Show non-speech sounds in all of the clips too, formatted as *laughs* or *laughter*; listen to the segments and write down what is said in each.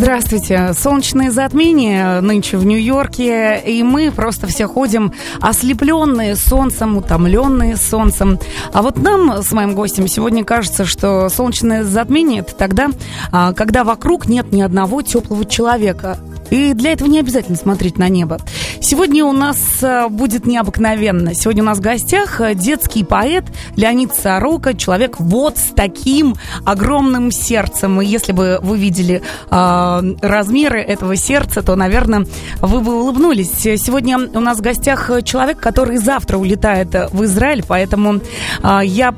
Здравствуйте. Солнечное затмение нынче в Нью-Йорке, и мы просто все ходим ослепленные солнцем, утомленные солнцем. А вот нам с моим гостем сегодня кажется, что солнечное затмение это тогда, а, когда вокруг нет ни одного теплого человека. И для этого не обязательно смотреть на небо. Сегодня у нас э, будет необыкновенно. Сегодня у нас в гостях э, детский поэт Леонид Сорока, человек вот с таким огромным сердцем. И если бы вы видели э, размеры этого сердца, то, наверное, вы бы улыбнулись. Сегодня у нас в гостях человек, который завтра улетает в Израиль, поэтому э, я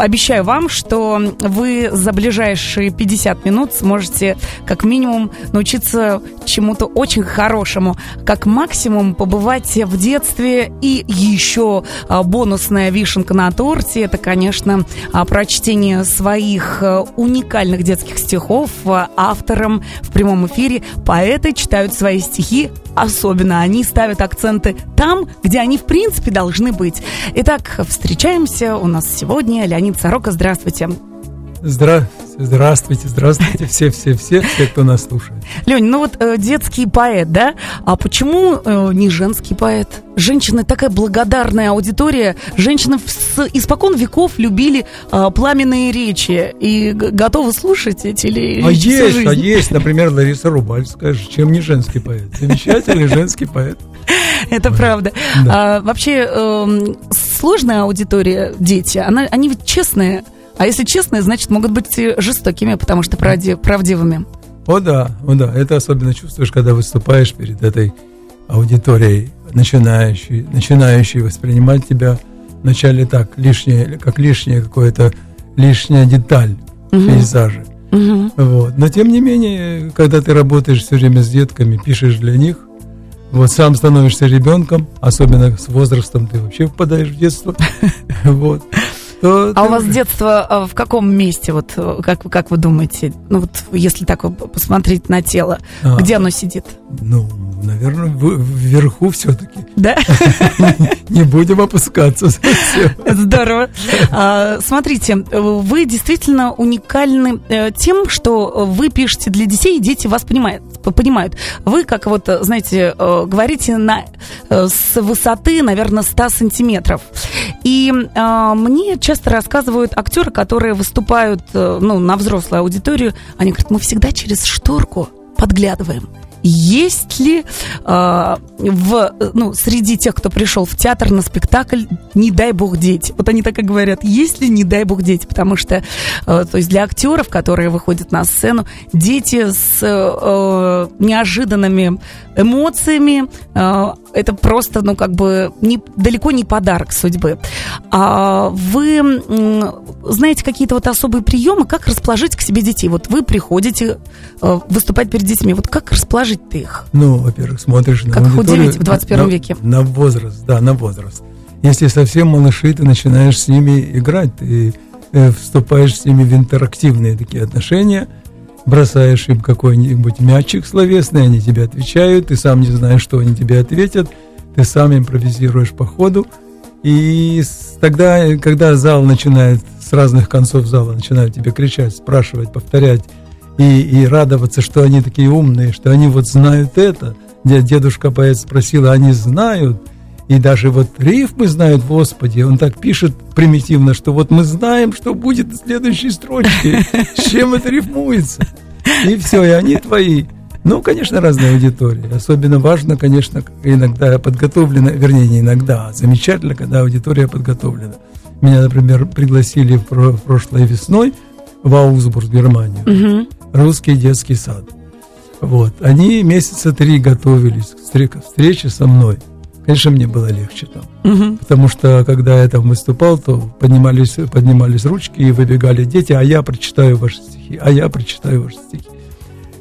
обещаю вам, что вы за ближайшие 50 минут сможете как минимум научиться чему-то очень хорошему, как максимум побывать в детстве и еще а, бонусная вишенка на торте, это, конечно, а, прочтение своих а, уникальных детских стихов автором в прямом эфире. Поэты читают свои стихи особенно они ставят акценты там, где они в принципе должны быть. Итак, встречаемся у нас сегодня. Леонид Сорока, здравствуйте. Здравствуйте, здравствуйте, здравствуйте, все, все, все, все, кто нас слушает. Лень, ну вот э, детский поэт, да? А почему э, не женский поэт? Женщины такая благодарная аудитория. Женщины с испокон веков любили э, пламенные речи и готовы слушать эти ли А есть, а есть, например, Лариса Рубальская, чем не женский поэт? Замечательный женский поэт. *laughs* Это правда. Да. А, вообще э, сложная аудитория дети, она, они ведь честные. А если честные, значит, могут быть жестокими, потому что правдив, правдивыми. О да, о да, это особенно чувствуешь, когда выступаешь перед этой аудиторией, начинающей, начинающей воспринимать тебя вначале так, лишнее, как лишнее какое-то, лишняя деталь угу. пейзажа. Угу. Вот. Но тем не менее, когда ты работаешь все время с детками, пишешь для них, вот сам становишься ребенком, особенно с возрастом ты вообще впадаешь в детство. *laughs* Вот. То, а у вас детство а, в каком месте, вот как, как вы думаете, ну вот если так посмотреть на тело, а, где оно сидит? Ну, наверное, вверху все-таки. Да? *laughs* Не будем опускаться. Здорово. А, смотрите, вы действительно уникальны э, тем, что вы пишете для детей, и дети вас понимают. Понимают. Вы, как вот, знаете, э, говорите на, э, с высоты, наверное, 100 сантиметров. И мне часто рассказывают актеры, которые выступают ну, на взрослую аудиторию, они говорят, мы всегда через шторку подглядываем есть ли э, в, ну, среди тех, кто пришел в театр на спектакль, не дай бог дети? Вот они так и говорят, есть ли не дай бог дети? Потому что, э, то есть для актеров, которые выходят на сцену, дети с э, неожиданными эмоциями, э, это просто, ну, как бы, не, далеко не подарок судьбы. А вы э, знаете какие-то вот особые приемы, как расположить к себе детей? Вот вы приходите э, выступать перед детьми, вот как расположить жить ты их? Ну, во-первых, смотришь как на аудиторию. в 21 на, веке. На возраст, да, на возраст. Если совсем малыши, ты начинаешь с ними играть, ты э, вступаешь с ними в интерактивные такие отношения, бросаешь им какой-нибудь мячик словесный, они тебе отвечают, ты сам не знаешь, что они тебе ответят, ты сам импровизируешь по ходу, и тогда, когда зал начинает, с разных концов зала начинают тебе кричать, спрашивать, повторять, и, и радоваться, что они такие умные, что они вот знают это. Дедушка поэт спросил, а они знают? И даже вот рифмы знают, Господи, он так пишет примитивно, что вот мы знаем, что будет в следующей строчке, с чем это рифмуется. И все, и они твои. Ну, конечно, разная аудитория. Особенно важно, конечно, иногда подготовлена, вернее, не иногда, а замечательно, когда аудитория подготовлена. Меня, например, пригласили в прошлой весной в Аусбург, Германию. Угу русский детский сад. Вот. Они месяца три готовились к встрече со мной. Конечно, мне было легче там. Угу. Потому что, когда я там выступал, то поднимались, поднимались ручки и выбегали дети, а я прочитаю ваши стихи, а я прочитаю ваши стихи.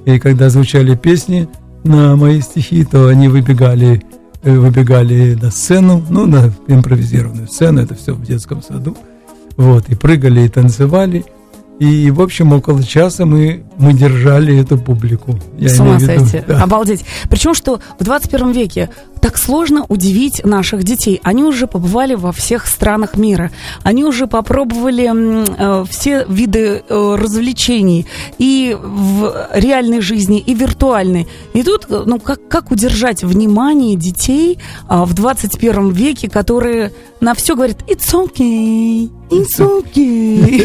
И когда звучали песни на мои стихи, то они выбегали, э, выбегали на сцену, ну, на импровизированную сцену, это все в детском саду. Вот, и прыгали, и танцевали – И, в общем, около часа мы, мы держали эту публику. Я С ума сойти. Да. Обалдеть. Причем, что в 21 веке так сложно удивить наших детей. Они уже побывали во всех странах мира. Они уже попробовали э, все виды э, развлечений и в реальной жизни, и виртуальной. И тут, ну, как, как удержать внимание детей э, в 21 веке, которые на все говорят «it's okay», It's okay.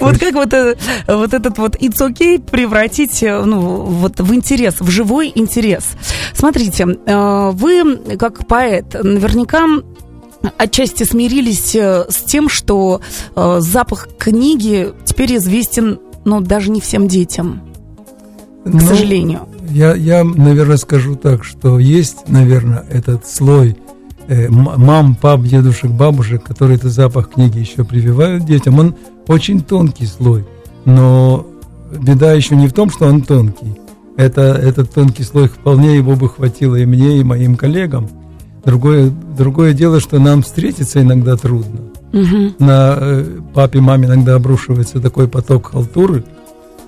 Вот как вот, э, вот этот вот it's okay превратить э, ну, вот в интерес, в живой интерес. Смотрите, э, вы как поэт наверняка отчасти смирились с тем, что запах книги теперь известен, ну, даже не всем детям, к ну, сожалению. Я, я, наверное, скажу так, что есть, наверное, этот слой Э, мам, пап, дедушек, бабушек, которые этот запах книги еще прививают детям, он очень тонкий слой. Но беда еще не в том, что он тонкий. Это, этот тонкий слой вполне его бы хватило и мне, и моим коллегам. Другое, другое дело, что нам встретиться иногда трудно. Угу. На э, папе, маме иногда обрушивается такой поток халтуры –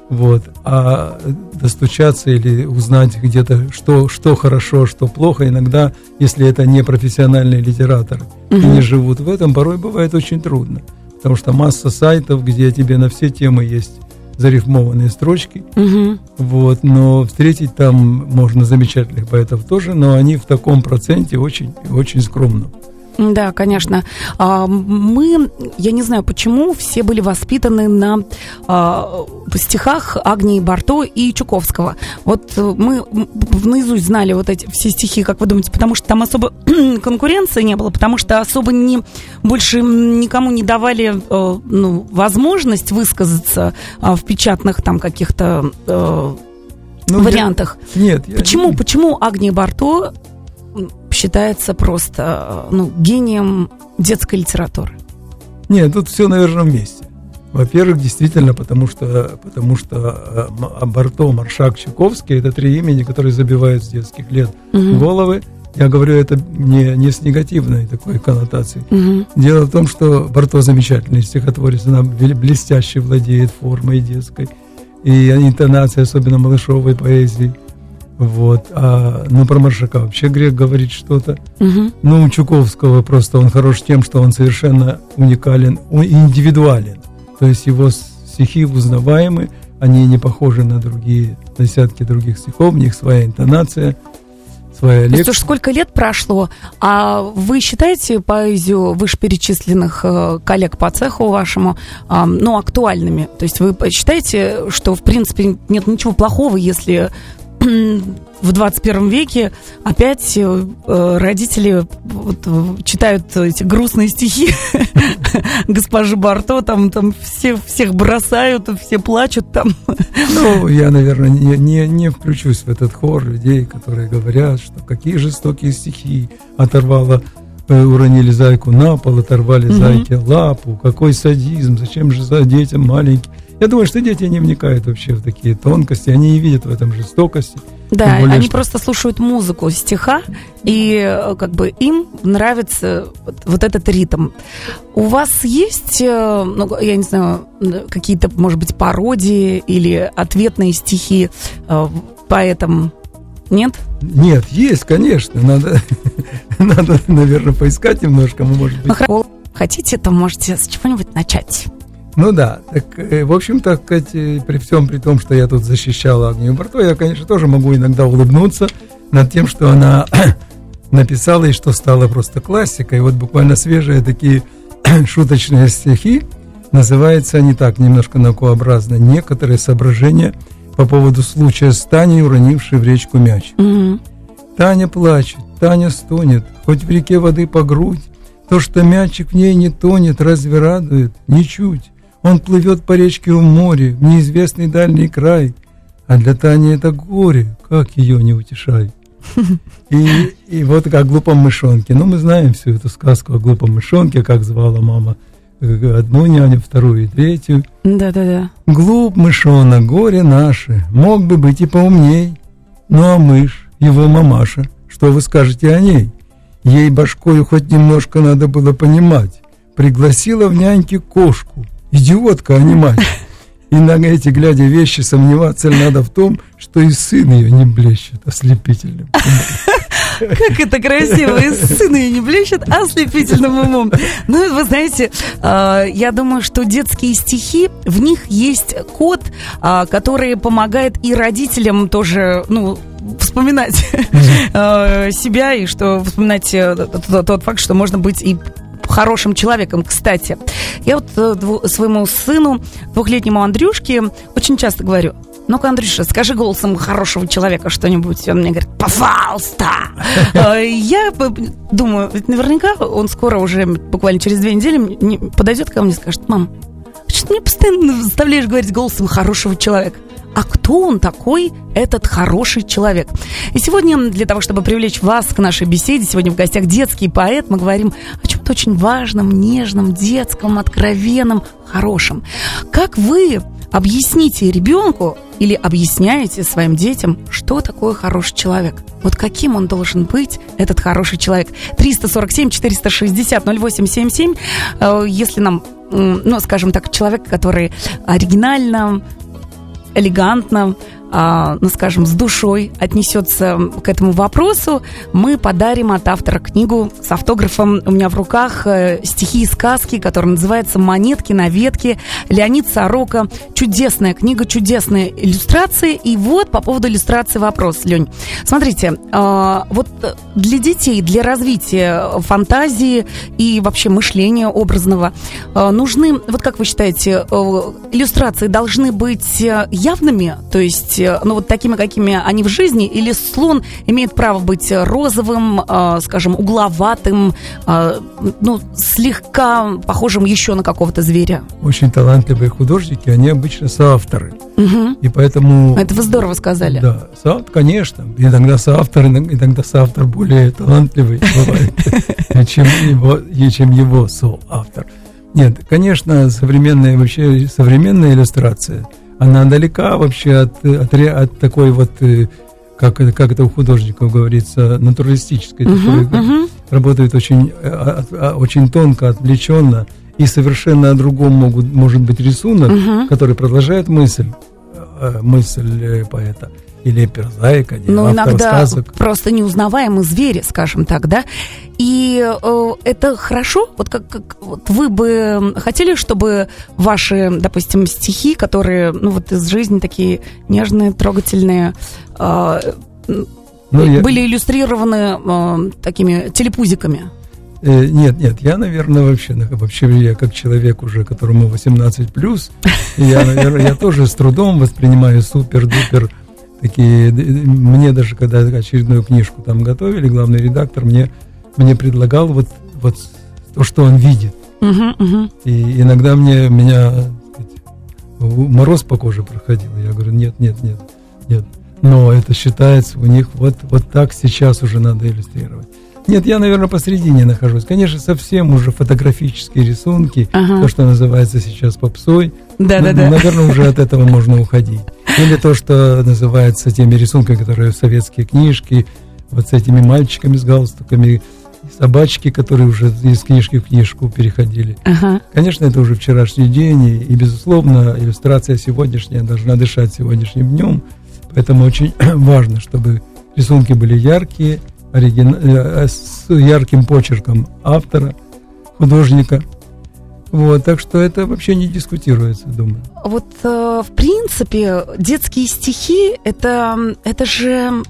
вот. А достучаться или узнать где-то, что, что хорошо, что плохо, иногда, если это не профессиональные литераторы угу. и не живут в этом, порой бывает очень трудно. Потому что масса сайтов, где тебе на все темы есть зарифмованные строчки. Угу. Вот, но встретить там можно замечательных поэтов тоже, но они в таком проценте очень, очень скромно. Да, конечно. А, мы, я не знаю почему, все были воспитаны на а, стихах Агнии Барто и Чуковского. Вот мы наизусть знали вот эти все стихи, как вы думаете, потому что там особо *clears throat* конкуренции не было, потому что особо не, больше никому не давали э, ну, возможность высказаться а, в печатных там каких-то э, ну, вариантах. Я, нет. Почему, я... почему Агния Барто считается просто ну, гением детской литературы? Нет, тут все на верном месте. Во-первых, действительно, потому что, потому что э, Барто, Маршак, Чуковский – это три имени, которые забивают с детских лет угу. головы. Я говорю это не, не с негативной такой коннотацией. Угу. Дело в том, что Барто замечательный стихотворец, она блестяще владеет формой детской. И интонацией, особенно малышовой поэзии. Вот. А, ну, про Маршака вообще грех говорить что-то. Угу. Ну, у Чуковского просто он хорош тем, что он совершенно уникален, он индивидуален. То есть его стихи узнаваемы, они не похожи на другие, десятки других стихов, у них своя интонация, своя лекция. То есть сколько лет прошло, а вы считаете поэзию вышеперечисленных э, коллег по цеху вашему, ну, актуальными? То есть вы считаете, что, в принципе, нет ничего плохого, если *clears throat* в 21 веке опять э, родители вот, читают эти грустные стихи *laughs* госпожи Барто, там, там все, всех бросают, все плачут там. Ну, я, наверное, не, не, не включусь в этот хор людей, которые говорят, что какие жестокие стихи оторвала э, уронили зайку на пол, оторвали зайке лапу, какой садизм, зачем же за детям маленький. Я думаю, что дети не вникают вообще в такие тонкости, они не видят в этом жестокости. Да, более, они что... просто слушают музыку стиха, и э, как бы им нравится вот, вот этот ритм. У вас есть, э, ну, я не знаю, какие-то, может быть, пародии или ответные стихи э, поэтам? Нет? Нет, есть, конечно. Надо, *laughs* надо, наверное, поискать немножко, может быть. Хотите, то можете с чего-нибудь начать. Ну да, так, э, в общем-то, при всем при том, что я тут защищал Агнию Барто, я, конечно, тоже могу иногда улыбнуться над тем, что она *coughs* написала и что стало просто классикой. Вот буквально свежие такие *coughs* шуточные стихи, называются они так, немножко наукообразно, «Некоторые соображения по поводу случая с Таней, уронившей в речку мяч». Угу. Таня плачет, Таня стонет, хоть в реке воды по грудь, то, что мячик в ней не тонет, разве радует? Ничуть. Он плывет по речке в море, в неизвестный дальний край. А для Тани это горе, как ее не утешай. *laughs* И, и вот как о глупом мышонке. Ну, мы знаем всю эту сказку о глупом мышонке, как звала мама одну няню, вторую и третью. Да-да-да. Глуп мышонок, горе наше, мог бы быть и поумней. Ну, а мышь, его мамаша, что вы скажете о ней? Ей башкою хоть немножко надо было понимать. Пригласила в няньки кошку, идиотка, а не мать. И на эти, глядя вещи, сомневаться надо в том, что и сын ее не блещет ослепительным. Как это красиво, и сын ее не блещет ослепительным умом. Ну, вы знаете, а, я думаю, что детские стихи, в них есть код, а, который помогает и родителям тоже, ну, вспоминать себя и что вспоминать э, тот факт, что можно быть и хорошим человеком. Кстати, я вот э, своему сыну, двухлетнему Андрюшке, очень часто говорю, ну-ка, Андрюша, скажи голосом хорошего человека что-нибудь. Он мне говорит, пожалуйста. *laughs* Э, я думаю, ведь наверняка он скоро уже, буквально через две недели, подойдет ко мне и скажет, мам, что ты мне постоянно заставляешь говорить голосом хорошего человека? А кто он такой, этот хороший человек. И сегодня, для того, чтобы привлечь вас к нашей беседе, сегодня в гостях детский поэт, мы говорим о чем-то очень важном, нежном, детском, откровенном, хорошем. Как вы объясните ребенку или объясняете своим детям, что такое хороший человек? Вот каким он должен быть, этот хороший человек? 347-460-0877. Э, если нам, ну, скажем так, человек, который оригинально, элегантно, ну, скажем, с душой отнесется к этому вопросу, мы подарим от автора книгу с автографом у меня в руках э, стихи и сказки, которая называется «Монетки на ветке». Леонид Сорока. Чудесная книга, чудесные иллюстрации. И вот по поводу иллюстрации вопрос, Лень. Смотрите, а, вот для детей, для развития фантазии и вообще мышления образного а, нужны, вот как вы считаете, э, иллюстрации должны быть явными, то есть быть, э, ну, вот такими, какими они в жизни, или слон имеет право быть розовым, э, скажем, угловатым, э, ну, слегка похожим еще на какого-то зверя? Очень талантливые художники, они обычно соавторы. Угу. И поэтому... Это вы здорово сказали. Да, соавтор, конечно. Иногда соавтор, иногда соавтор более талантливый бывает, *laughs* чем его, чем его соавтор. Нет, конечно, современная вообще современная иллюстрация – она далека вообще от, от, от такой вот, э, как, как это у художников говорится, натуралистической, uh-huh, такой, uh-huh. работает очень, а, а, очень тонко, отвлеченно, и совершенно о другом могут, может быть рисунок, uh-huh. который продолжает мысль, э, мысль э, поэта или перзаика, или ну, иногда сказок. просто неузнаваемые звери, скажем так, да. И э, это хорошо. Вот как, как вот вы бы хотели, чтобы ваши, допустим, стихи, которые, ну вот из жизни такие нежные, трогательные, э, ну, я... были иллюстрированы э, такими телепузиками. Э, нет, нет, я, наверное, вообще, вообще я как человек уже, которому 18 плюс, я, наверное, я тоже с трудом воспринимаю супер-дупер такие, мне даже когда очередную книжку там готовили, главный редактор мне, мне предлагал вот, вот то, что он видит. Uh-huh, uh-huh. И иногда мне, меня сказать, мороз по коже проходил. Я говорю, нет, нет, нет, нет. Но это считается у них вот, вот так сейчас уже надо иллюстрировать. Нет, я, наверное, посредине нахожусь. Конечно, совсем уже фотографические рисунки, ага. то, что называется сейчас попсой. Да, да, да. Наверное, уже от этого можно уходить. Или то, что называется теми рисунками, которые советские книжки, вот с этими мальчиками с галстуками, собачки, которые уже из книжки в книжку переходили. Ага. Конечно, это уже вчерашний день, и, и, безусловно, иллюстрация сегодняшняя должна дышать сегодняшним днем. Поэтому очень *clears throat* важно, чтобы рисунки были яркие, оригин... Э, с ярким почерком автора, художника. Вот, так что это вообще не дискутируется, думаю. Вот, э, в принципе, детские стихи это, это же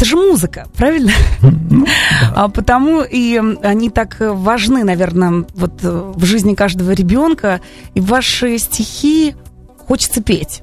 это же музыка, правильно? Ну, да. *laughs* А потому и они так важны, наверное, вот в жизни каждого ребенка. И ваши стихи хочется петь.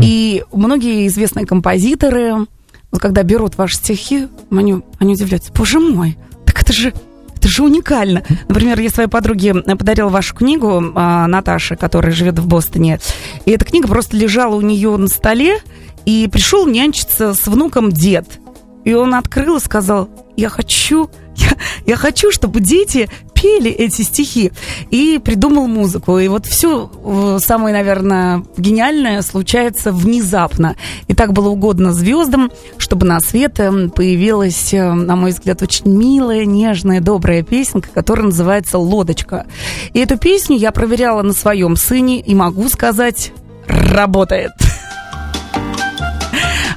И многие известные композиторы вот когда берут ваши стихи, они, они удивляются, боже мой, так это же это же уникально. Например, я своей подруге подарила вашу книгу а, Наташе, которая живет в Бостоне. И эта книга просто лежала у нее на столе, и пришел нянчиться с внуком дед. И он открыл и сказал, я хочу, я, я хочу, чтобы дети пели эти стихи и придумал музыку. И вот все э, самое, наверное, гениальное случается внезапно. И так было угодно звездам, чтобы на свет э, появилась, э, на мой взгляд, очень милая, нежная, добрая песенка, которая называется «Лодочка». И эту песню я проверяла на своем сыне и могу сказать, работает. *laughs*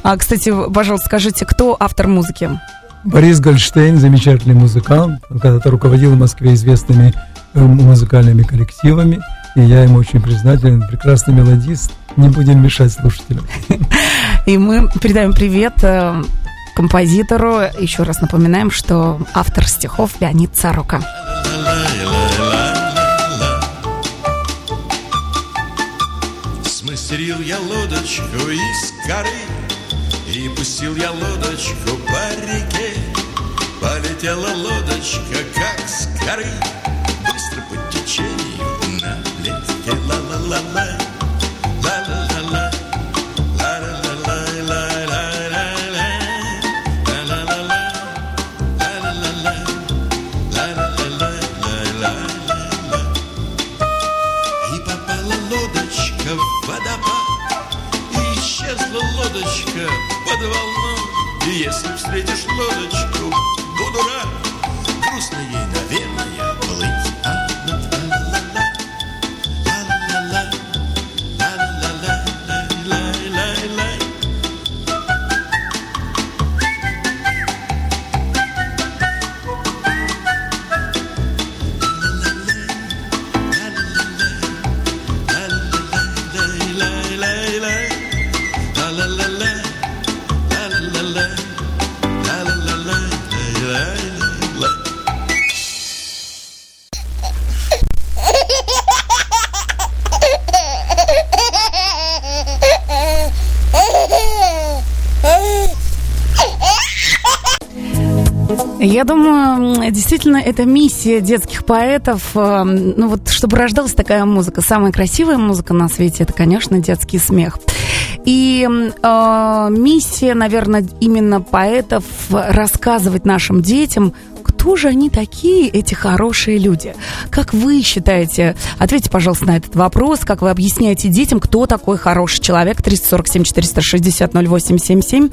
А, кстати, пожалуйста, скажите, кто автор музыки? Борис Гольштейн, замечательный музыкант, когда-то руководил в Москве известными э, музыкальными коллективами, и я ему очень признателен, прекрасный мелодист, не будем мешать слушателям. И мы передаем привет э, композитору. Еще раз напоминаем, что автор стихов Леонид Царука. Смастерил я лодочку из коры и пустил я лодочку по реке. Полетела лодочка, как с горы. Быстро по течению на плеске если встретишь лодочку, действительно, это миссия детских поэтов. э, Ну вот, чтобы рождалась такая музыка. Самая красивая музыка на свете это, конечно, детский смех. И м, э, миссия, наверное, именно поэтов рассказывать нашим детям, кто же они такие, эти хорошие люди? Как вы считаете? Ответьте, пожалуйста, на этот вопрос. Как вы объясняете детям, кто такой хороший человек? 347 460 0877.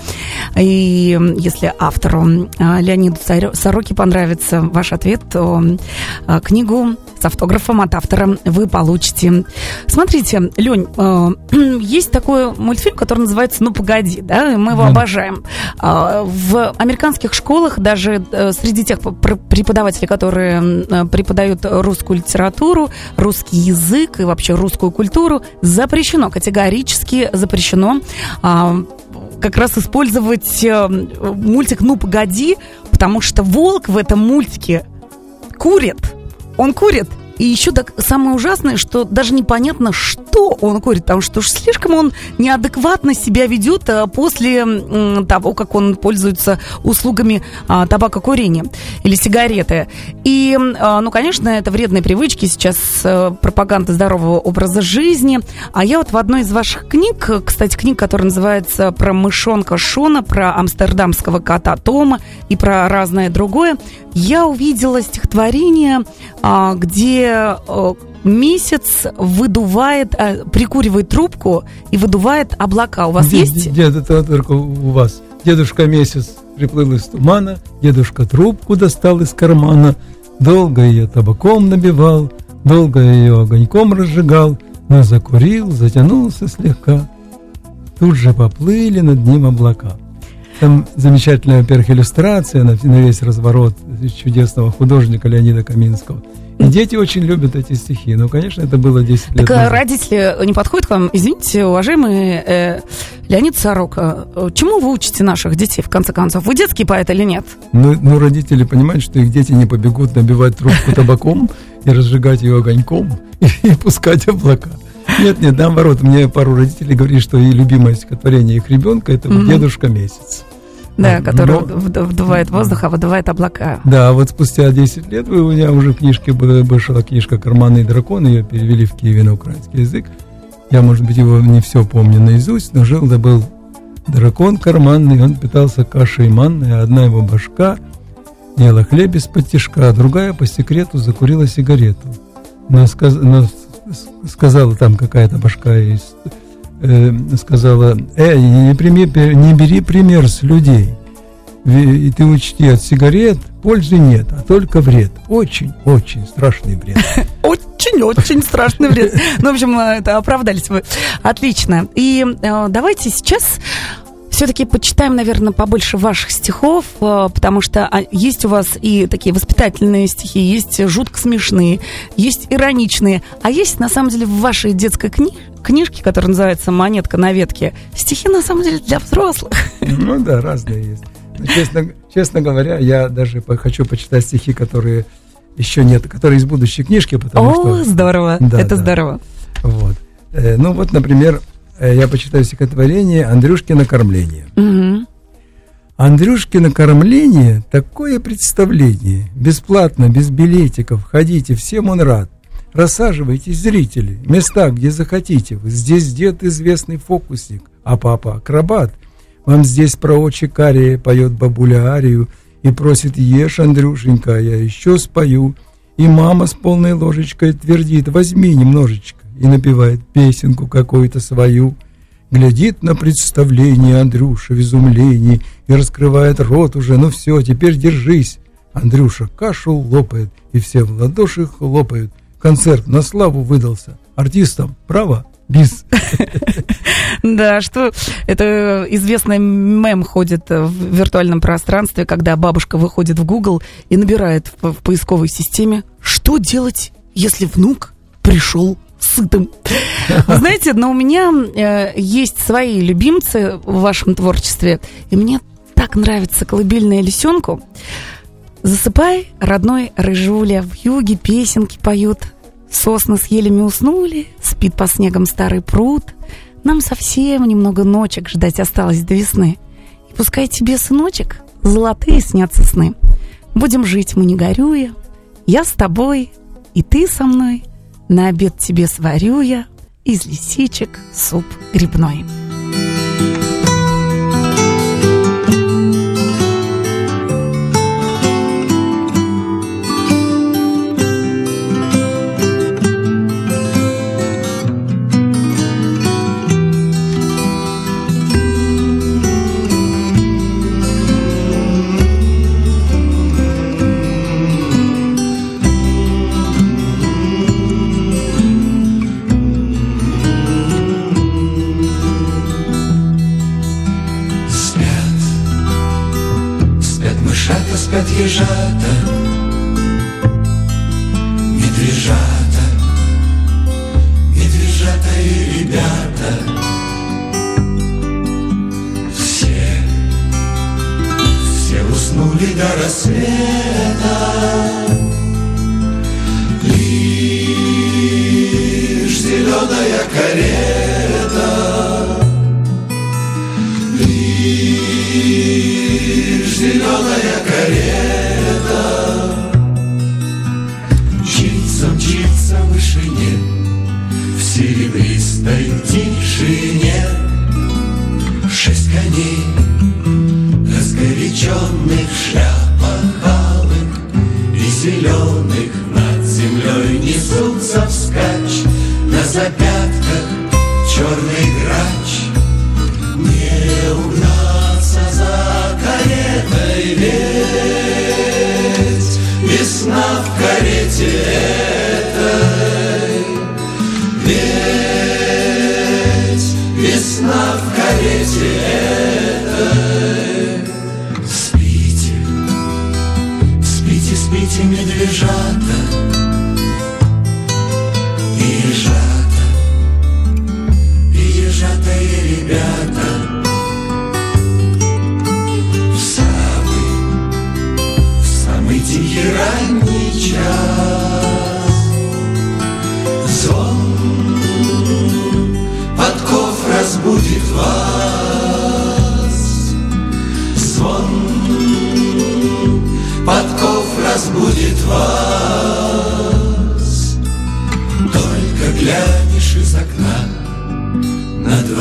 И если автору а, Леониду Сороке понравится ваш ответ, то а, книгу с автографом от автора вы получите. Смотрите, Лень, э, *clears throat* есть такой мультфильм, который называется «Ну, погоди», да, мы его Да. обожаем. А, В американских школах даже э, среди тех пр- преподавателей, которые э, преподают русскую литературу, русский язык и вообще русскую культуру, запрещено, категорически запрещено а, как раз использовать э, мультик «Ну, погоди», потому что волк в этом мультике курит. Он курит. И еще так самое ужасное, что даже непонятно, что он курит, потому что уж слишком он неадекватно себя ведет а, после того, как он пользуется услугами а, табакокурения или сигареты. И, а, ну, конечно, это вредные привычки, сейчас э, пропаганда здорового образа жизни. А я вот в одной из ваших книг, кстати, книг, которая называется про мышонка Шона, про амстердамского кота Тома и про разное другое, я увидела стихотворение, где месяц выдувает, а, прикуривает трубку и выдувает облака. У вас Где- есть? Дед, это только у вас. Дедушка месяц приплыл из тумана, дедушка трубку достал из кармана, долго ее табаком набивал, долго ее огоньком разжигал, но закурил, затянулся слегка. Тут же поплыли над ним облака. Там замечательная, во-первых, иллюстрация на, на весь разворот чудесного художника Леонида Каминского. Дети очень любят эти стихи. Ну, конечно, это было 10 лет Так а назад. родители не подходят к вам? Извините, уважаемый э, Леонид Сорока, э, чему вы учите наших детей, в конце концов? Вы детский поэт или нет? Ну, ну, родители понимают, что их дети не побегут набивать трубку табаком и разжигать ее огоньком *laughs* и, пускать облака. Нет, нет, наоборот, мне пару родителей говорили, что и любимое стихотворение их ребенка это. «Дедушка месяц». Да, который но- вд- вдувает воздух, а выдувает облака. Да, вот спустя 10 лет у меня уже в книжке была- вышла книжка «Карманный дракон», ее перевели в Киеве на украинский язык. Я, может быть, его не все помню наизусть, но жил да был дракон карманный, он питался кашей манной, одна его башка ела хлеб из-под тишка, а другая по секрету закурила сигарету. Но, сказ- но сказала там какая-то башка из э, сказала, эй, не, прими- не бери пример с людей. И ты учти, от сигарет пользы нет, а только вред. Очень-очень страшный вред. *laughs* Очень-очень страшный вред. Ну, в общем, э, это оправдались вы. Отлично. И э, давайте сейчас все-таки почитаем, наверное, побольше ваших стихов, э, потому что а, есть у вас и такие воспитательные стихи, есть жутко смешные, есть ироничные, а есть, на самом деле, в вашей детской кни- книжке, которая называется «Монетка на ветке», стихи, на самом деле, для взрослых. Ну да, разные есть. Но, честно, честно говоря, я даже хочу почитать стихи, которые еще нет, которые из будущей книжки, потому О, что... здорово, Да, это да. здорово. Вот. Э, Ну вот, например, я почитаю стихотворение «Андрюшкино кормление». Мгм. Андрюшкино кормление – такое представление. Бесплатно, без билетиков. Ходите, всем он рад. Рассаживайтесь, зрители, места, где захотите. Здесь дед известный фокусник, а папа акробат. Вам здесь про очи карие поет бабуля арию и просит «Ешь, Андрюшенька, я еще спою». И мама с полной ложечкой твердит «Возьми немножечко» и напевает песенку какую-то свою. Глядит на представление Андрюша в изумлении и раскрывает рот уже. Ну все, теперь держись. Андрюша кашу лопает, и все в ладоши хлопают. Концерт на славу выдался. Артистам право, бис. *laughs* Да, что это известный мем ходит в виртуальном пространстве, когда бабушка выходит в Google и набирает в поисковой системе, что делать, если внук пришел сытым. Вы знаете, но у меня э, есть свои любимцы в вашем творчестве, и мне так нравится колыбельная лисенку. Засыпай, родной рыжуля, в юге песенки поют. Сосны с елями уснули, спит по снегам старый пруд. Нам совсем немного ночек ждать осталось до весны. И пускай тебе, сыночек, золотые снятся сны. Будем жить мы не горюя. Я с тобой, и ты со мной. На обед тебе сварю я из лисичек суп грибной. gaguejada На запятках черный грач. Не угнаться за каретой, ведь весна в карете этой, ведь весна в карете этой. Спите, спите, спите, медвежата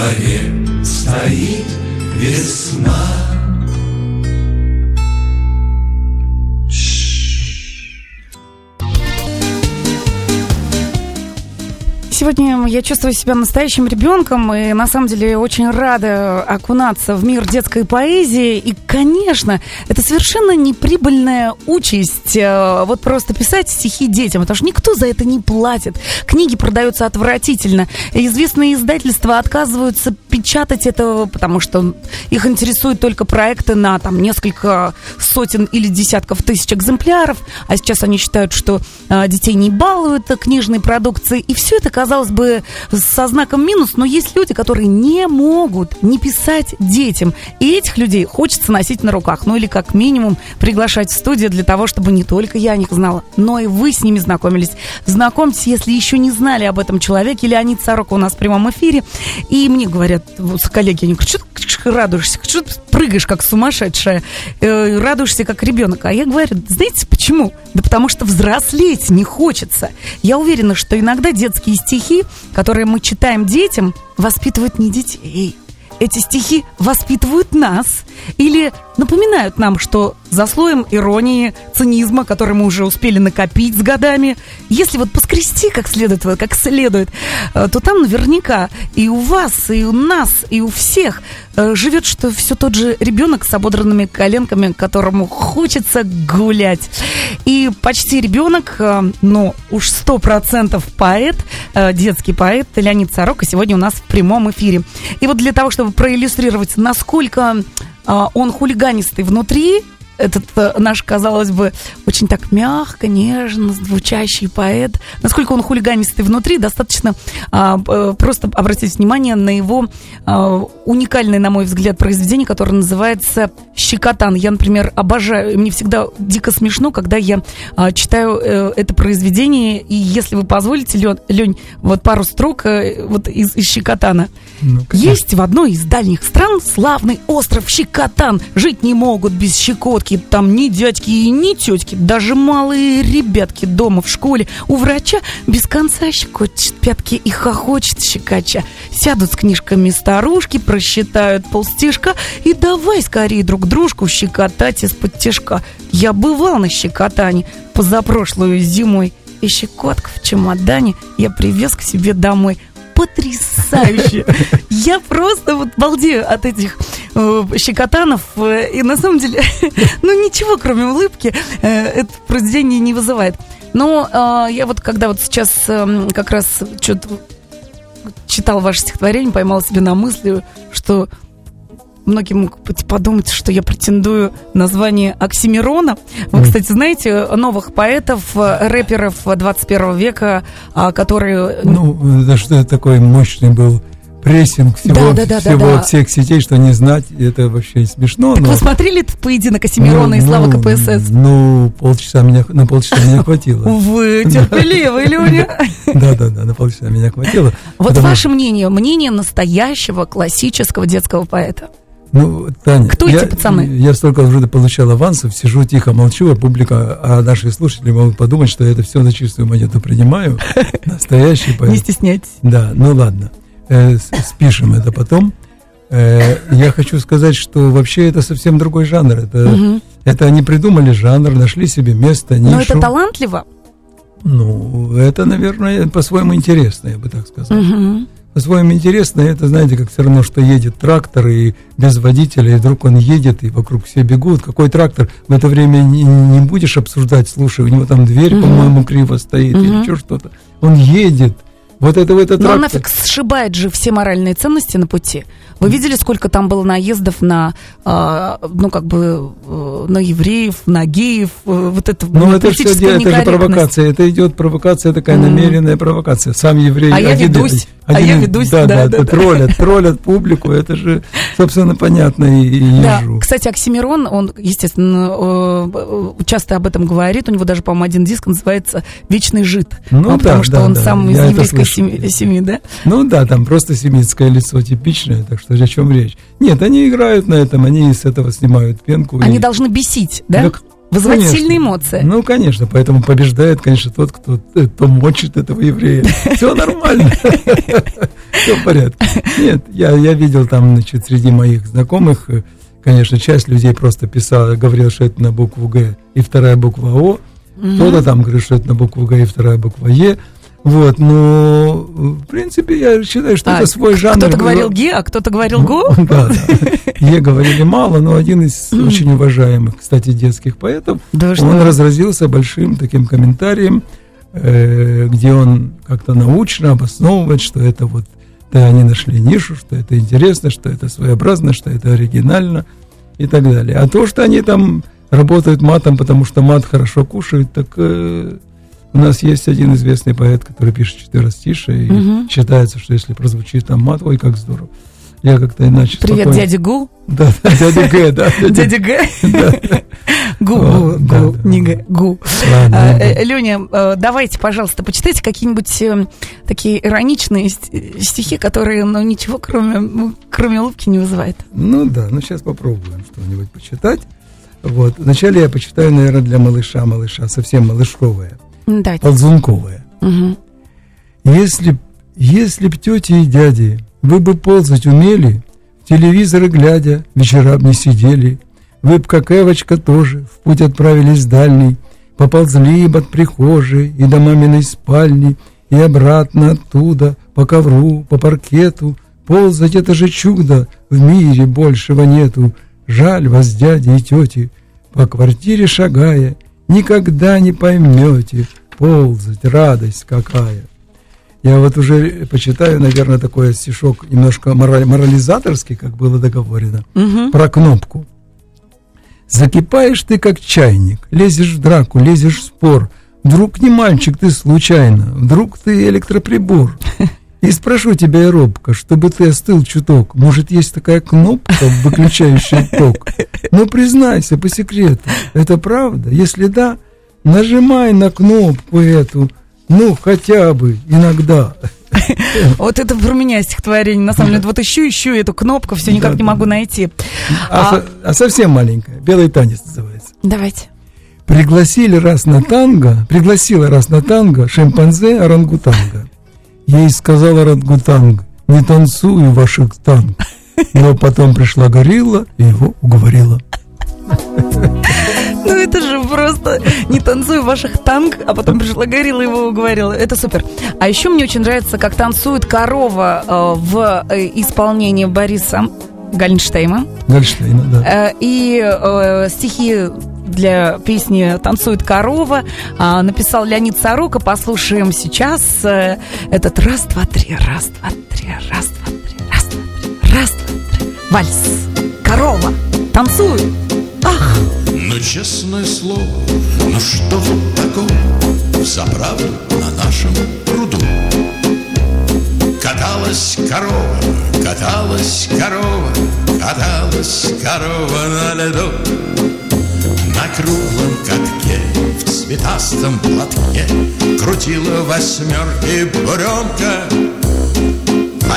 Дворе стоит весна я чувствую себя настоящим ребенком и на самом деле очень рада окунаться в мир детской поэзии. И, конечно, это совершенно неприбыльная участь э, вот просто писать стихи детям, потому что никто за это не платит. Книги продаются отвратительно. Известные издательства отказываются печатать это, потому что их интересуют только проекты на там несколько сотен или десятков тысяч экземпляров, а сейчас они считают, что э, детей не балуют книжной продукцией, и все это, казалось бы, со знаком минус, но есть люди, которые не могут не писать детям, и этих людей хочется носить на руках, ну или как минимум приглашать в студию для того, чтобы не только я о них знала, но и вы с ними знакомились. Знакомьтесь, если еще не знали об этом человеке, Леонид Сорока у нас в прямом эфире, и мне говорят, вот коллеги, они говорят, что ты радуешься, что ты прыгаешь как сумасшедшая, э, радуешься как ребенок. А я говорю, знаете почему? Да потому что взрослеть не хочется. Я уверена, что иногда детские стихи, которые мы читаем детям, воспитывают не детей. Эти стихи воспитывают нас или напоминают нам, что за слоем иронии, цинизма, который мы уже успели накопить с годами, если вот поскрести как следует, как следует, э, то там наверняка и у вас, и у нас, и у всех живет, что все тот же ребенок с ободранными коленками, которому хочется гулять. И почти ребенок, э, но уж сто процентов поэт, детский поэт Леонид Сорока сегодня у нас в прямом эфире. И вот для того, чтобы проиллюстрировать, насколько он хулиганистый внутри, этот э, наш, казалось бы, очень так мягко, нежно звучащий поэт, насколько он хулиганистый внутри, достаточно а, э, просто обратить внимание на его а, уникальное, на мой взгляд, произведение, которое называется «Щекотан». Я, например, обожаю, мне всегда дико смешно, когда я а, читаю а, это произведение, и если вы позволите, Лен, Лень, вот пару строк а, вот из, из «Щекотана». Ну, Есть в одной из дальних стран славный остров Щекотан. Жить не могут без щекотки бабки, там ни дядьки и ни тетки, даже малые ребятки дома в школе у врача без конца щекочет пятки и хохочет щекача. Сядут с книжками старушки, просчитают полстишка и давай скорее друг дружку щекотать из-под тяжка. Я бывал на щекотании позапрошлую зимой, и щекотка в чемодане я привез к себе домой потрясающе. Я просто вот балдею от этих э, щекотанов. Э, и на самом деле, *laughs* ну ничего, кроме улыбки, э, это произведение не вызывает. Но я вот когда вот сейчас э, как раз что-то читал ваше стихотворение, поймала себе на мысли, что многие могут подумать, что я претендую на звание Оксимирона. Вы, кстати, знаете новых поэтов, рэперов 21 века, а, которые... Ну, да что это такой мощный был прессинг всего, да, да, да, всего да, да. всех сетей, что не знать, это вообще смешно. Так но... вы смотрели этот поединок Оксимирона ну, и Слава ну, КПСС? Ну, полчаса меня, на полчаса меня хватило. *laughs* Вы терпеливый, Леня. *laughs* Да, да, да, на полчаса меня хватило. Вот ваше мнение, мнение настоящего классического детского поэта. Ну, Таня, Кто я, эти пацаны? Я столько уже получал авансов, сижу тихо, молчу, а публика, а наши слушатели могут подумать, что я это все на чистую монету принимаю. *laughs* Настоящий поэт. Не стесняйтесь. Да, ну ладно. Э, спишем это потом. Э, я хочу сказать, что вообще это совсем другой жанр. Это, угу. это они придумали жанр, нашли себе место, нишу. Но это талантливо? Ну, это, наверное, по-своему интересно, я бы так сказал. Угу по-своему интересно. Это, знаете, как все равно, что едет трактор, и без водителя, и вдруг он едет, и вокруг все бегут. Какой трактор? В это время не, не будешь обсуждать, слушай, у него там дверь, угу. по-моему, криво стоит, угу. или еще что-то. Он едет. Вот это в этот Но трактор. он нафиг сшибает же все моральные ценности на пути. Вы видели, сколько там было наездов на, э, ну, как бы, э, на евреев, на геев, э, вот это Ну, это все это же провокация, это идет провокация, такая mm. намеренная провокация. Сам еврей... А один, я ведусь, один, а я ведусь, да, да, да, да, троллят, троллят публику, это же, собственно, понятно и, и Да, кстати, Оксимирон, он, естественно, э, часто об этом говорит, у него даже, по-моему, один диск называется «Вечный жид», ну, а, да, потому что да, он да, сам из еврейской семьи, семьи, да? Ну да, там просто семитское лицо типичное, так что о чем речь. Нет, они играют на этом, они с этого снимают пенку. Они и... должны бесить, да? Так, Вызывать конечно. сильные эмоции. Ну, конечно, поэтому побеждает, конечно, тот, кто, кто мочит этого еврея. *laughs* Все нормально. *laughs* Все в порядке. Нет, я, я видел там, значит, среди моих знакомых, конечно, часть людей просто писала, говорил, что это на букву Г и вторая буква О. Кто-то там говорит, что это на букву Г и вторая буква Е. Вот, но в принципе я считаю, что А, это свой жанр. Кто-то говорил ге, а кто-то говорил го. Да, да. Е говорили мало, но один из очень уважаемых, кстати, детских поэтов, он разразился большим таким комментарием, э, где он как-то научно обосновывает, что это вот да, они нашли нишу, что это интересно, что это своеобразно, что это оригинально и так далее. А то, что они там работают матом, потому что мат хорошо кушают, так э, у нас есть один известный поэт, который пишет четверостишие, и Мгм. считается, что если прозвучит там мат, ой, как здорово. Я как-то иначе Привет, спокойно- дядя Гу. Да, *laughs* да, дядя Г, да. *laughs* Дядя Г. *laughs* Гу, гу, гу, не Г, гу. А, ну, э, Леня, э, давайте, пожалуйста, почитайте какие-нибудь э, такие ироничные ст- стихи, которые, ну, ничего, кроме, ну, кроме улыбки не вызывают. Ну да, ну сейчас попробуем что-нибудь почитать. Вот. Вначале я почитаю, наверное, для малыша, малыша, совсем малышковое, Давайте. ползунковое. Мгм. Если, если б тети и дяди, вы бы ползать умели, в телевизоры глядя, вечера б не сидели, вы б, как Эвочка тоже, в путь отправились дальний, поползли б от прихожей и до маминой спальни, и обратно оттуда, по ковру, по паркету, ползать это же чудо, в мире большего нету, жаль вас, дяди и тети, по квартире шагая, никогда не поймете, ползать радость какая. Я вот уже почитаю, наверное, такой стишок немножко мораль- морализаторский, как было договорено, Мгм. про кнопку. Закипаешь ты, как чайник, лезешь в драку, лезешь в спор. Вдруг не мальчик ты случайно, вдруг ты электроприбор. *laughs* И спрошу тебя я робко, чтобы ты остыл чуток. Может, есть такая кнопка, выключающая ток? Ну, признайся по секрету, это правда? Если да, нажимай на кнопку эту, ну, хотя бы иногда. Вот это про меня стихотворение. На самом деле, вот ищу, ищу эту кнопку, все никак не могу найти. А, А- а совсем маленькая, белый танец называется. Давайте. Пригласили раз на танго, пригласила раз на танго шимпанзе орангутанга. Ей сказал орангутанг, не танцую ваших танг. Но потом пришла горилла и его уговорила. Ну это же просто не танцую ваших танк, а потом пришла горилла и его уговорила. Это супер. А еще мне очень нравится, как танцует корова э, в э, исполнении Бориса Гальнштейма. Гольштейна, да. Э, И э, стихи для песни «Танцует корова» а, написал Леонид Сорока. Послушаем сейчас э, этот раз, два, три, раз, два, три, раз, два, три, раз, два, три, раз, два, три. Вальс. Корова. Танцует. Ах, Ну, честное слово, ну что тут такого Взаправду на нашем пруду Каталась корова, каталась корова Каталась корова на льду На круглом катке, в цветастом платке Крутила восьмерки буренка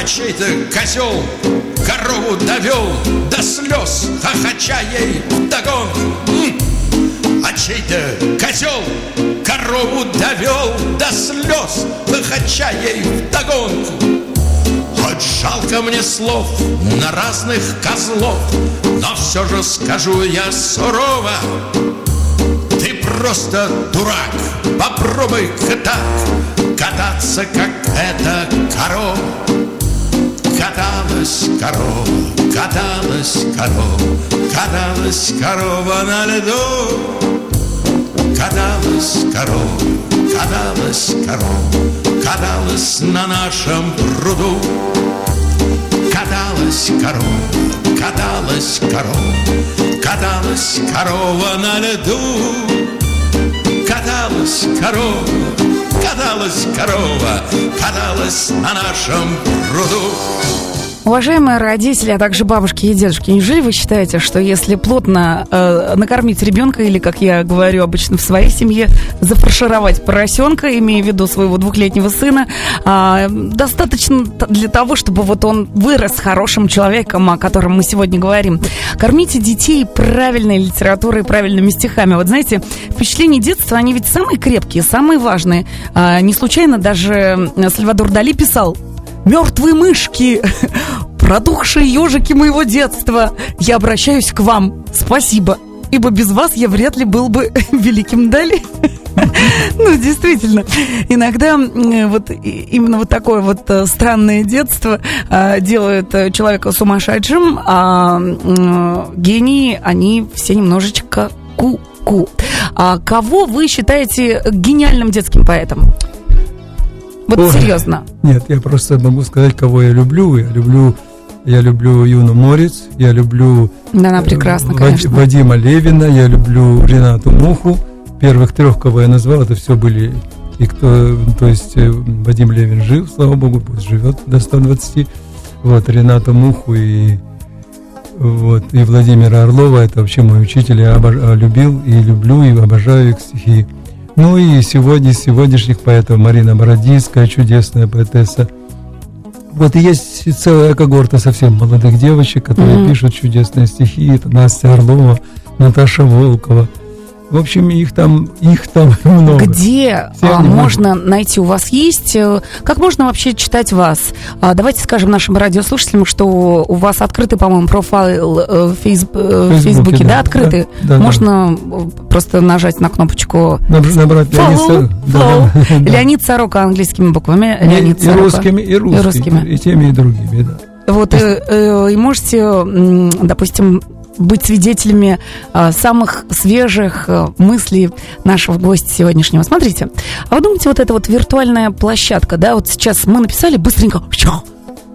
а чей-то козел корову довел до слез, хохоча ей вдогонку. М! А чей-то козел корову довел до слез, хохоча ей вдогонку. Хоть жалко мне слов на разных козлов, но все же скажу я сурово. Ты просто дурак, попробуй-ка так Кататься, как эта корова Каталась корова, каталась корова Каталась корова на льду Каталась корова, каталась корова Каталась на нашем пруду. Каталась корова, каталась корова Каталась корова на льду. Каталась корова, каталась корова Каталась на нашем пруду Уважаемые родители, а также бабушки и дедушки, неужели вы считаете, что если плотно э, накормить ребенка, или, как я говорю обычно в своей семье, зафаршировать поросенка, имея в виду своего двухлетнего сына, а, достаточно для того, чтобы вот он вырос хорошим человеком, о котором мы сегодня говорим? Кормите детей правильной литературой, правильными стихами. Вот знаете, впечатления детства, они ведь самые крепкие, самые важные. А, не случайно даже э, Сальвадор Дали писал Мертвые мышки, *laughs* протухшие ежики моего детства, я обращаюсь к вам. Спасибо, ибо без вас я вряд ли был бы *laughs* великим Дали. *laughs* Ну, действительно, иногда вот именно вот такое вот э, странное детство э, делает э, человека сумасшедшим, а гении, они все немножечко ку-ку. А кого вы считаете гениальным детским поэтом? Вот Ой, серьезно. Нет, я просто могу сказать, кого я люблю. Я люблю я люблю Юну Морец, я люблю да, она прекрасна, Вад, Вадима Левина, я люблю Ренату Муху. Первых трех, кого я назвал, это все были и кто, то есть э, Вадим Левин жив, слава богу, пусть живет до 120. Вот, Рената Муху и вот, и Владимира Орлова, это вообще мой учитель, я обож... любил и люблю, и обожаю их стихи. Ну и сегодня, сегодняшних поэтов Марина Бородинская, чудесная поэтесса. Вот и есть целая когорта совсем молодых девочек, которые mm-hmm. пишут чудесные стихи. Это Настя Орлова, Наташа Волкова – в общем, их там, их там *laughs* много. Где а, можно могут. найти? У вас есть? Э, как можно вообще читать вас? А, давайте скажем нашим радиослушателям, что у вас открытый, по-моему, профайл э, в фейс, э, Фейсбуке, Фейсбуке, да, да открытый. Да, да, можно да. просто нажать на кнопочку. Набрать follow, Леонид, follow. Да, *laughs* да. Леонид Сорока английскими буквами. Не, Леонид и русскими, и русскими, и русскими, и теми, и другими, да. Вот, и, и можете, допустим, быть свидетелями э, самых свежих э, мыслей нашего гостя сегодняшнего. Смотрите, а вы думаете, вот эта вот виртуальная площадка, да, вот сейчас мы написали быстренько,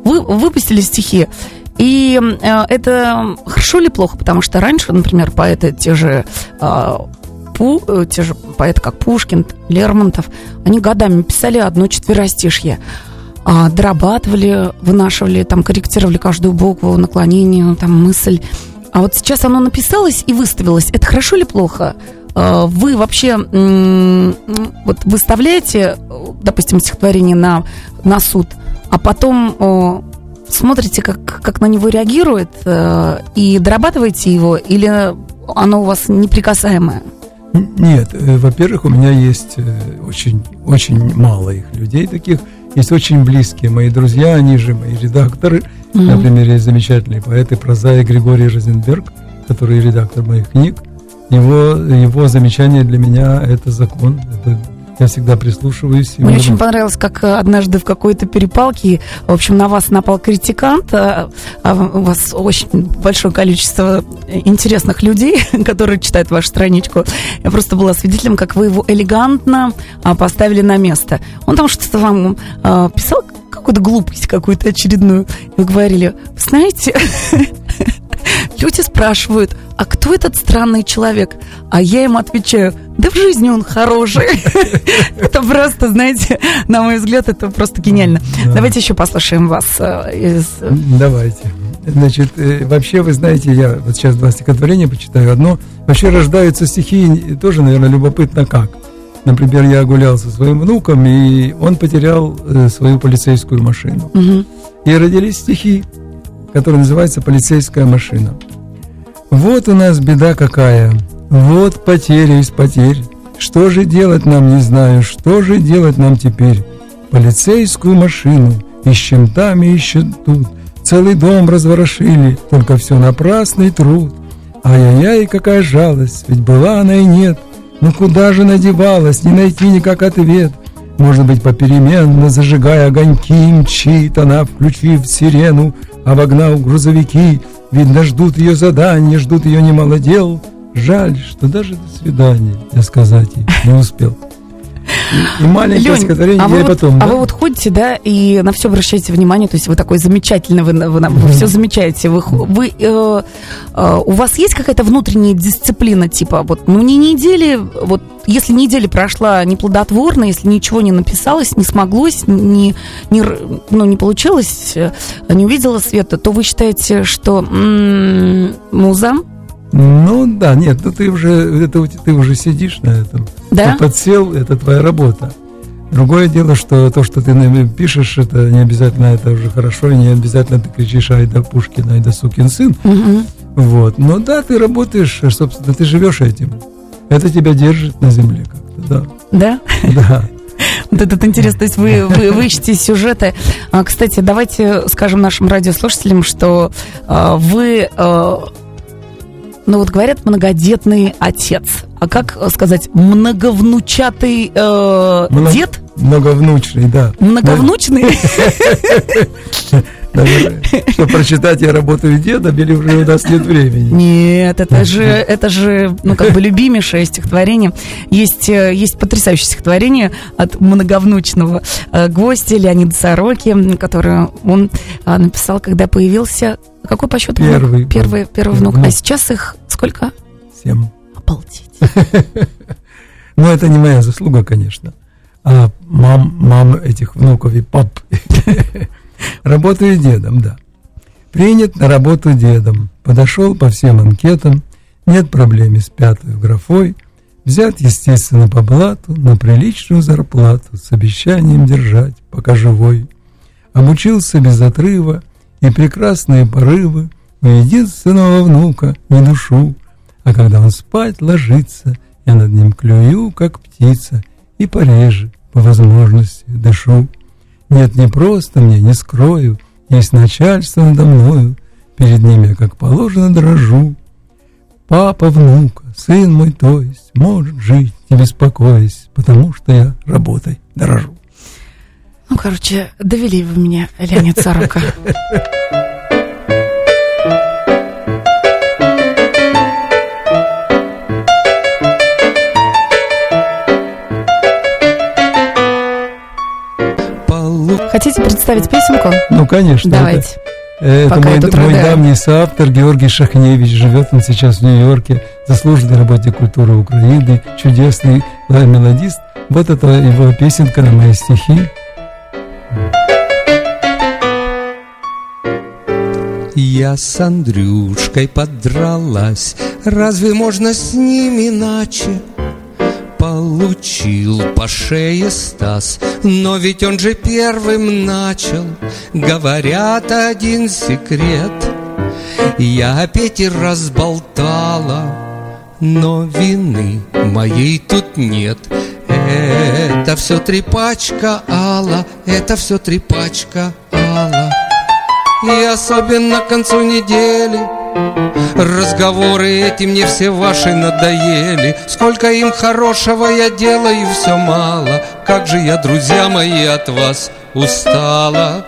вы выпустили стихи, и э, это хорошо или плохо? Потому что раньше, например, поэты те же Пу, те же поэты, как Пушкин, Лермонтов, они годами писали одно четверостишье, а, дорабатывали, вынашивали, там, корректировали каждую букву, наклонение, там, мысль. А вот сейчас оно написалось и выставилось. Это хорошо или плохо? А, вы вообще вот выставляете, допустим, стихотворение на, на суд, а потом смотрите, как, как на него реагирует, э, и дорабатываете его, или оно у вас неприкасаемое? Нет, э, во-первых, у меня есть э, очень, очень мало их людей таких. Есть очень близкие мои друзья, они же мои редакторы – Mm-hmm. Например, есть замечательный поэт и прозаик Григорий Розенберг, который редактор моих книг. Его, его замечание для меня – это закон, это я всегда прислушиваюсь. Мне очень понравилось, как э, однажды в какой-то перепалке, в общем, на вас напал критикант, а, а у вас очень большое количество интересных людей, *laughs* которые читают вашу страничку. Я просто была свидетелем, как вы его элегантно а, поставили на место. Он там что-то вам а, писал, какую-то глупость какую-то очередную. Вы говорили, знаете, *laughs* люди спрашивают, а кто этот странный человек? А я им отвечаю, да в жизни он хороший. *laughs* Это просто, знаете, на мой взгляд, это просто гениально. Давайте еще послушаем вас. Э, Давайте. Значит, э, вообще, вы знаете, я вот сейчас два стихотворения почитаю. Одно, вообще рождаются стихи, тоже, наверное, любопытно как. Например, я гулял со своим внуком, и он потерял э, свою полицейскую машину. Угу. И родились стихи, которые называются «Полицейская машина». Вот у нас беда какая, вот потеря из потерь. Что же делать нам, не знаю, что же делать нам теперь? Полицейскую машину ищем там и ищем тут. Целый дом разворошили, только все напрасный труд. Ай-яй-яй, какая жалость, ведь была она и нет – ну куда же надевалась, не найти никак ответ. Может быть, попеременно, зажигая огоньки, мчит она, включив сирену, обогнав грузовики. Видно, ждут ее задания, ждут ее немало дел. Жаль, что даже до свидания я сказать ей не успел. Маленькое Лень, стихотворение а я вот, потом. А да? вы вот ходите, да, и на все обращаете внимание, то есть вы такой замечательный, вы, вы, вы, вы все замечаете. Вы, вы, э, э, у вас есть какая-то внутренняя дисциплина, типа, вот, ну, не недели, вот, если неделя прошла неплодотворно, если ничего не написалось, не смоглось, не, не, ну, не получилось, э, не увидела света, то вы считаете, что м-м, муза ну да, нет, ну ты уже, это, ты уже сидишь на этом. Да? Ты подсел, это твоя работа. Другое дело, что то, что ты пишешь, это не обязательно это уже хорошо, и не обязательно ты кричишь Айда Пушкин, Айда сукин сын. Угу. Вот. Но да, ты работаешь, собственно, ты живешь этим. Это тебя держит на земле как-то, да. Да? Да. *laughs* Вот этот интерес, то есть вы, вы, вы ищете сюжеты. А, кстати, давайте скажем нашим радиослушателям, что а, вы а, ну вот говорят многодетный отец. А как сказать, многовнучатый э, Много- дед? Многовнучный, да. Многовнучный? *laughs* *laughs* Наверное, Чтобы прочитать «Я работаю дедом» или уже у нас нет времени. Нет, это же, это же, ну, как бы любимейшее стихотворение. Есть, э, есть потрясающее стихотворение от многовнучного э, гостя Леонида Сороки, которое он а, написал, когда появился... Какой по счету? внук? Первый. Первый, первый внук. А сейчас их сколько? Всем. Обалдеть. *laughs* Но это не моя заслуга, конечно. А мам, мам этих внуков и пап. *laughs* Работаю дедом, да. Принят на работу дедом. Подошел по всем анкетам. Нет проблем с пятой графой. Взят, естественно, по блату на приличную зарплату с обещанием держать, пока живой. Обучился без отрыва и прекрасные порывы у единственного внука не душу. А когда он спать ложится, я над ним клюю, как птица, и пореже, по возможности, дышу. Нет, не просто мне, не скрою, есть начальство надо мною, перед ним я, как положено, дрожу. Папа внука, сын мой, то есть, может жить, не беспокоясь, потому что я работой дорожу. Ну, короче, довели вы меня, Леонид Сорока. *laughs* Хотите представить песенку? Ну, конечно. Давайте. Это, это мой, мой давний соавтор Георгий Шахневич. Живет он сейчас в Нью-Йорке, заслуженный работник культуры Украины, чудесный мелодист. Вот это его песенка на мои стихи. Я с Андрюшкой подралась, разве можно с ним иначе? Получил по шее Стас, но ведь он же первым начал. Говорят один секрет, я Пете разболтала, но вины моей тут нет. Это все трепачка Алла, это все трепачка Алла. И особенно к концу недели Разговоры эти мне все ваши надоели. Сколько им хорошего я делаю, все мало. Как же я, друзья мои, от вас устала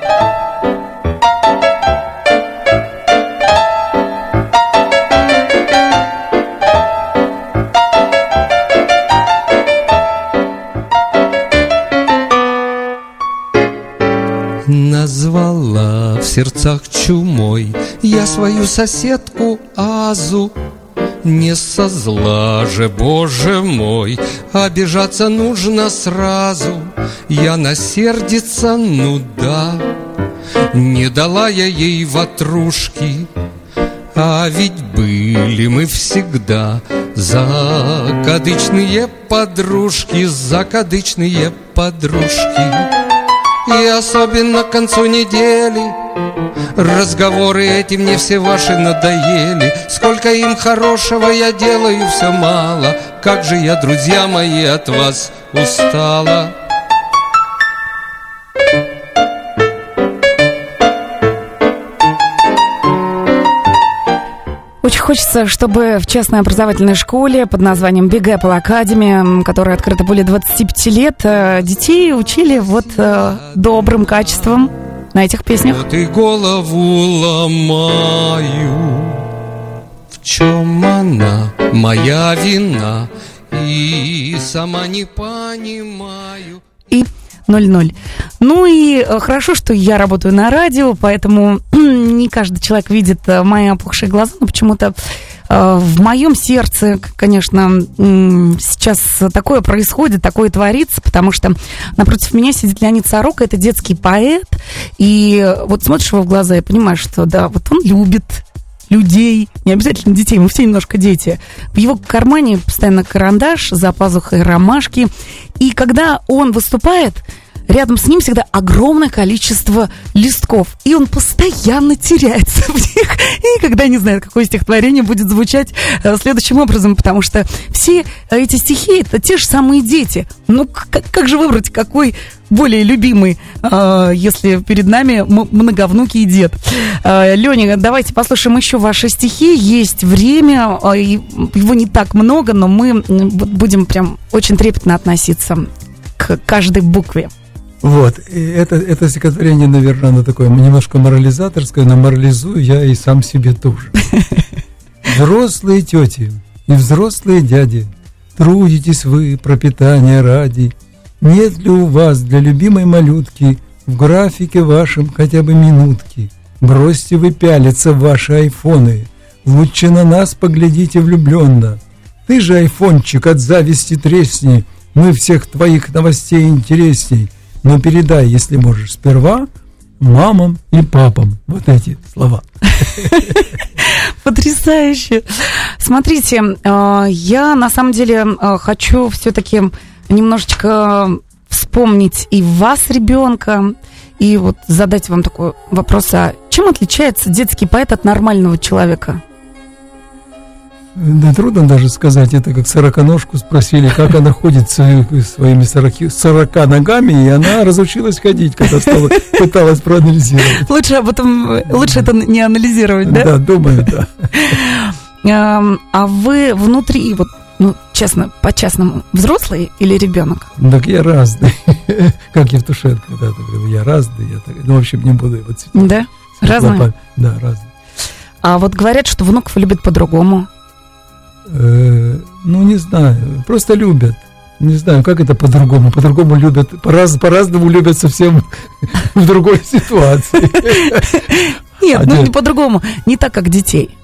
сердцах чумой. Я свою соседку Азу Не со зла же, боже мой. Обижаться нужно сразу. Я насердится, ну да. Не дала я ей ватрушки. А ведь были мы всегда Закадычные подружки Закадычные подружки. И особенно к концу недели Разговоры эти мне все ваши надоели. Сколько им хорошего я делаю, все мало. Как же я, друзья мои, от вас устала. Очень хочется, чтобы в частной образовательной школе под названием Big Apple Academy, которая открыта более 25 лет, э, детей учили вот э, добрым качествам на этих песнях. Вот и голову ломаю В чем она, моя вина И сама не понимаю И 00. Ну и э, хорошо, что я работаю на радио, поэтому *clears throat* не каждый человек видит э, мои опухшие глаза, но почему-то в моем сердце, конечно, сейчас такое происходит, такое творится, потому что напротив меня сидит Леонид Сорока, это детский поэт, и э, вот смотришь его в глаза и понимаешь, что да, вот он любит людей, не обязательно детей, мы все немножко дети. В его кармане постоянно карандаш, за пазухой ромашки. И когда он выступает, рядом с ним всегда огромное количество листков. И он постоянно теряется в них. *laughs* И никогда не знает, какое стихотворение будет звучать э, следующим образом, потому что все эти стихи — это те же самые дети. Ну, как, как же выбрать, какой более любимый, э, если перед нами многовнукий дед. Э, Леня, давайте послушаем еще ваши стихи. Есть время, э, его не так много, но мы будем прям очень трепетно относиться к каждой букве. Вот, и это, это стихотворение, наверное, оно такое немножко морализаторское, но морализую я и сам себе тоже. *laughs* Взрослые тети и взрослые дяди, трудитесь вы пропитание ради. Нет ли у вас для любимой малютки в графике вашем хотя бы минутки? Бросьте вы пялиться в ваши айфоны, лучше на нас поглядите влюбленно. Ты же айфончик от зависти тресни, мы всех твоих новостей интересней – но передай, если можешь, сперва мамам и папам вот эти слова. *laughs* Потрясающе. Смотрите, э, я на самом деле э, хочу все-таки немножечко вспомнить и вас, ребенка, и вот задать вам такой вопрос, а чем отличается детский поэт от нормального человека? Да трудно даже сказать, это как сороконожку спросили, как она ходит своими сорока ногами, и она разучилась ходить, когда стала, пыталась проанализировать. Лучше об этом, лучше это не анализировать, да? Да, думаю, да. *laughs* А вы внутри, вот, ну, честно, по-честному, взрослый или ребенок? Так я разный. *laughs* Как Евтушенко когда-то говорил, я разный. Я так, ну, в общем, не буду его цитировать. Да? Разный? Да, разный. А вот говорят, что внуков любят по-другому. Э, ну, не знаю, просто любят. Не знаю, как это по-другому. По-другому любят, по-раз, по-разному любят совсем *laughs* в другой ситуации. *laughs* Нет, ну не по-другому, не так, как детей.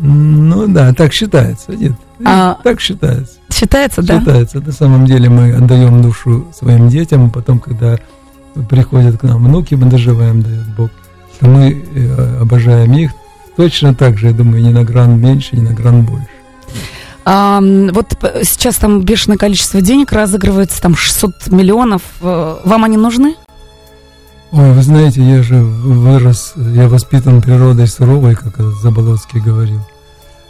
Ну да, так считается. Нет, а, так считается. Считается, да? Считается. На самом деле мы отдаем душу своим детям, а потом, когда приходят к нам внуки, мы доживаем, дает Бог, мы э, обожаем их точно так же, я думаю, ни на гран меньше, ни на гран больше. А, вот сейчас там бешеное количество денег разыгрывается, там 600 миллионов. Э, вам они нужны? Ой, вы знаете, я же вырос, я воспитан природой суровой, как Заболоцкий говорил.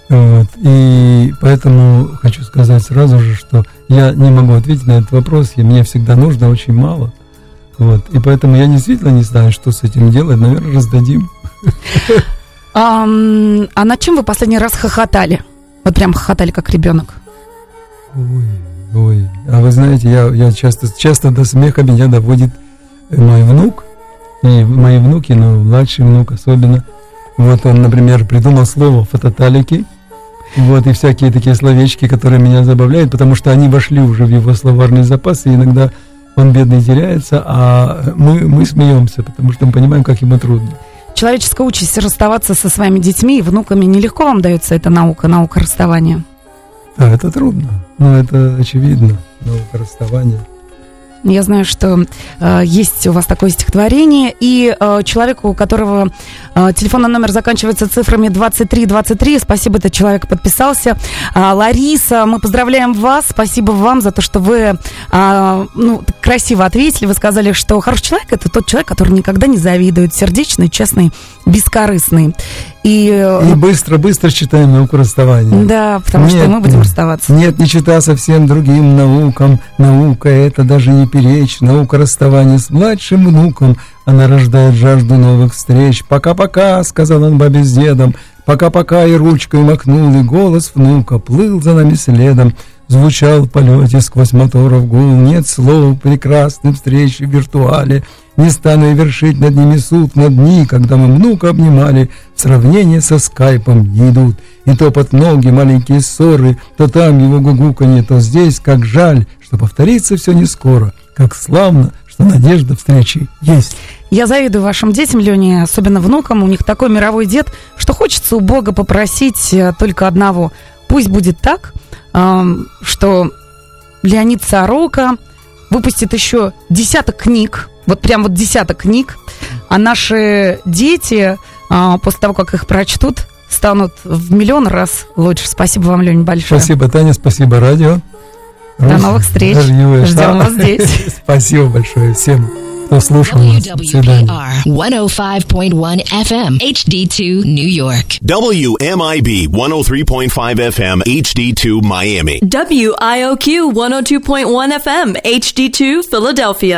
Вот. И поэтому хочу сказать сразу же, что я не могу ответить на этот вопрос, и мне всегда нужно очень мало. Вот. И поэтому я действительно не знаю, что с этим делать. Наверное, раздадим. А, а на чем вы последний раз хохотали? Вот прям хохотали, как ребенок. Ой, ой. А вы знаете, я, я часто, часто до смеха меня доводит мой внук, и мои внуки, но младший внук особенно. Вот он, например, придумал слово фототалики, вот, и всякие такие словечки, которые меня забавляют, потому что они вошли уже в его словарный запас, и иногда он, бедный, теряется, а мы, мы смеемся, потому что мы понимаем, как ему трудно человеческая участь расставаться со своими детьми и внуками. Нелегко вам дается эта наука, наука расставания? Да, это трудно, но это очевидно, наука расставания. Я знаю, что э, есть у вас такое стихотворение, и э, человеку, у которого э, телефонный номер заканчивается цифрами 2323, спасибо, этот человек подписался. Э, Лариса, мы поздравляем вас, спасибо вам за то, что вы э, ну, красиво ответили. Вы сказали, что хороший человек – это тот человек, который никогда не завидует, сердечный, честный, бескорыстный. И, и быстро-быстро читаем науку расставания. Да, потому нет, что мы будем расставаться. Нет, не чита совсем другим наукам. Наука это даже не перечь. Наука расставания с младшим внуком. Она рождает жажду новых встреч. «Пока-пока», — сказал он бабе с дедом. «Пока-пока» и ручкой макнул, и голос внука плыл за нами следом. Звучал в полете сквозь моторов гул, нет слов прекрасной встречи в виртуале. Не стану и вершить над ними суд на дни, когда мы внука обнимали, сравнение со скайпом не идут. И то под ноги маленькие ссоры, то там его гугуканье, то здесь, как жаль, что повторится все не скоро, как славно, что надежда встречи есть. Я завидую вашим детям, Лене, особенно внукам. У них такой мировой дед, что хочется у Бога попросить э, только одного. Пусть будет так, что Леонид Сорока выпустит еще десяток книг, вот прям вот десяток книг, а наши дети а, после того, как их прочтут, станут в миллион раз лучше. Спасибо вам, Лень, большое. Спасибо, Таня, спасибо, радио. До новых встреч. Ждем вас здесь. *laughs* Спасибо большое всем. кто слушал WWPR 105.1 FM HD2 New York. WMIB 103.5 FM HD2 Miami. WIOQ 102.1 FM HD2 Philadelphia.